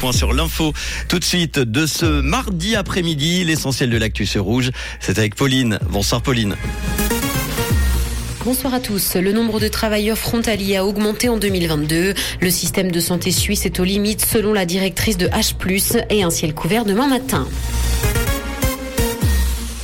point sur l'info tout de suite de ce mardi après-midi. L'essentiel de l'actu sur Rouge, c'est avec Pauline. Bonsoir Pauline. Bonsoir à tous. Le nombre de travailleurs frontaliers a augmenté en 2022. Le système de santé suisse est aux limites selon la directrice de H+, et un ciel couvert demain matin.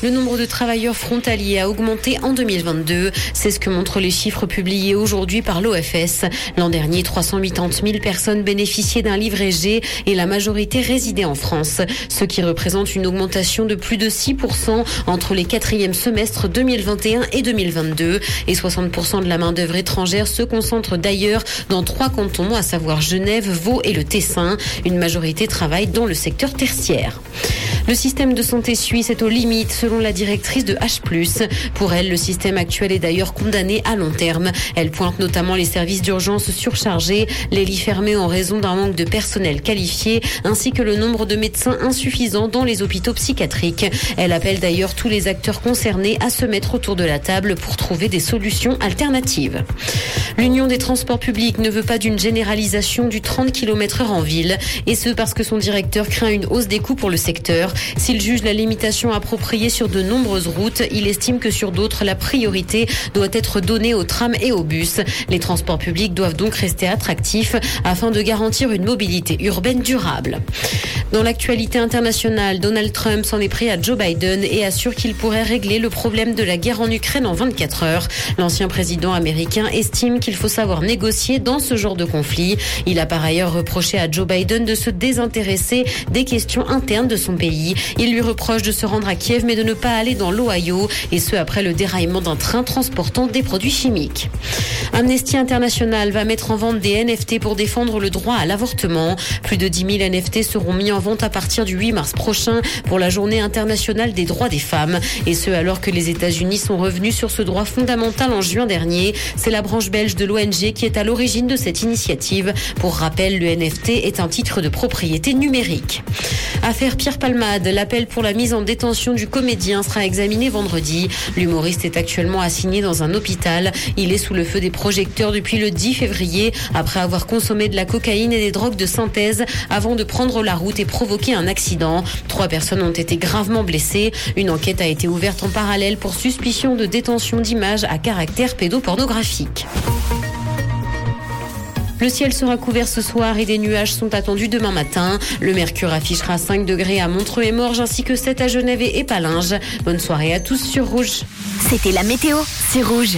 Le nombre de travailleurs frontaliers a augmenté en 2022. C'est ce que montrent les chiffres publiés aujourd'hui par l'OFS. L'an dernier, 380 000 personnes bénéficiaient d'un livret G et la majorité résidait en France, ce qui représente une augmentation de plus de 6% entre les quatrièmes semestres 2021 et 2022. Et 60% de la main-d'œuvre étrangère se concentre d'ailleurs dans trois cantons, à savoir Genève, Vaud et le Tessin. Une majorité travaille dans le secteur tertiaire. Le système de santé suisse est aux limites selon la directrice de H+. Pour elle, le système actuel est d'ailleurs condamné à long terme. Elle pointe notamment les services d'urgence surchargés, les lits fermés en raison d'un manque de personnel qualifié, ainsi que le nombre de médecins insuffisants dans les hôpitaux psychiatriques. Elle appelle d'ailleurs tous les acteurs concernés à se mettre autour de la table pour trouver des solutions alternatives. L'Union des transports publics ne veut pas d'une généralisation du 30 km heure en ville, et ce parce que son directeur craint une hausse des coûts pour le secteur. S'il juge la limitation appropriée sur de nombreuses routes, il estime que sur d'autres, la priorité doit être donnée aux trams et aux bus. Les transports publics doivent donc rester attractifs afin de garantir une mobilité urbaine durable. Dans l'actualité internationale, Donald Trump s'en est pris à Joe Biden et assure qu'il pourrait régler le problème de la guerre en Ukraine en 24 heures. L'ancien président américain estime qu'il faut savoir négocier dans ce genre de conflit. Il a par ailleurs reproché à Joe Biden de se désintéresser des questions internes de son pays. Il lui reproche de se rendre à Kiev mais de ne pas aller dans l'Ohio et ce après le déraillement d'un train transportant des produits chimiques. Amnesty International va mettre en vente des NFT pour défendre le droit à l'avortement. Plus de 10 000 NFT seront mis en vente à partir du 8 mars prochain pour la journée internationale des droits des femmes. Et ce alors que les États-Unis sont revenus sur ce droit fondamental en juin dernier. C'est la branche belge de l'ONG qui est à l'origine de cette initiative. Pour rappel, le NFT est un titre de propriété numérique. Affaire Pierre Palmade, l'appel pour la mise en détention du comédien sera examiné vendredi. L'humoriste est actuellement assigné dans un hôpital. Il est sous le feu des projecteurs depuis le 10 février après avoir consommé de la cocaïne et des drogues de synthèse avant de prendre la route et provoquer un accident. Trois personnes ont été gravement blessées. Une enquête a été ouverte en parallèle pour suspicion de détention d'images à caractère pédopornographique. Le ciel sera couvert ce soir et des nuages sont attendus demain matin. Le mercure affichera 5 degrés à Montreux et Morges ainsi que 7 à Genève et Palinges. Bonne soirée à tous sur Rouge. C'était la météo, c'est Rouge.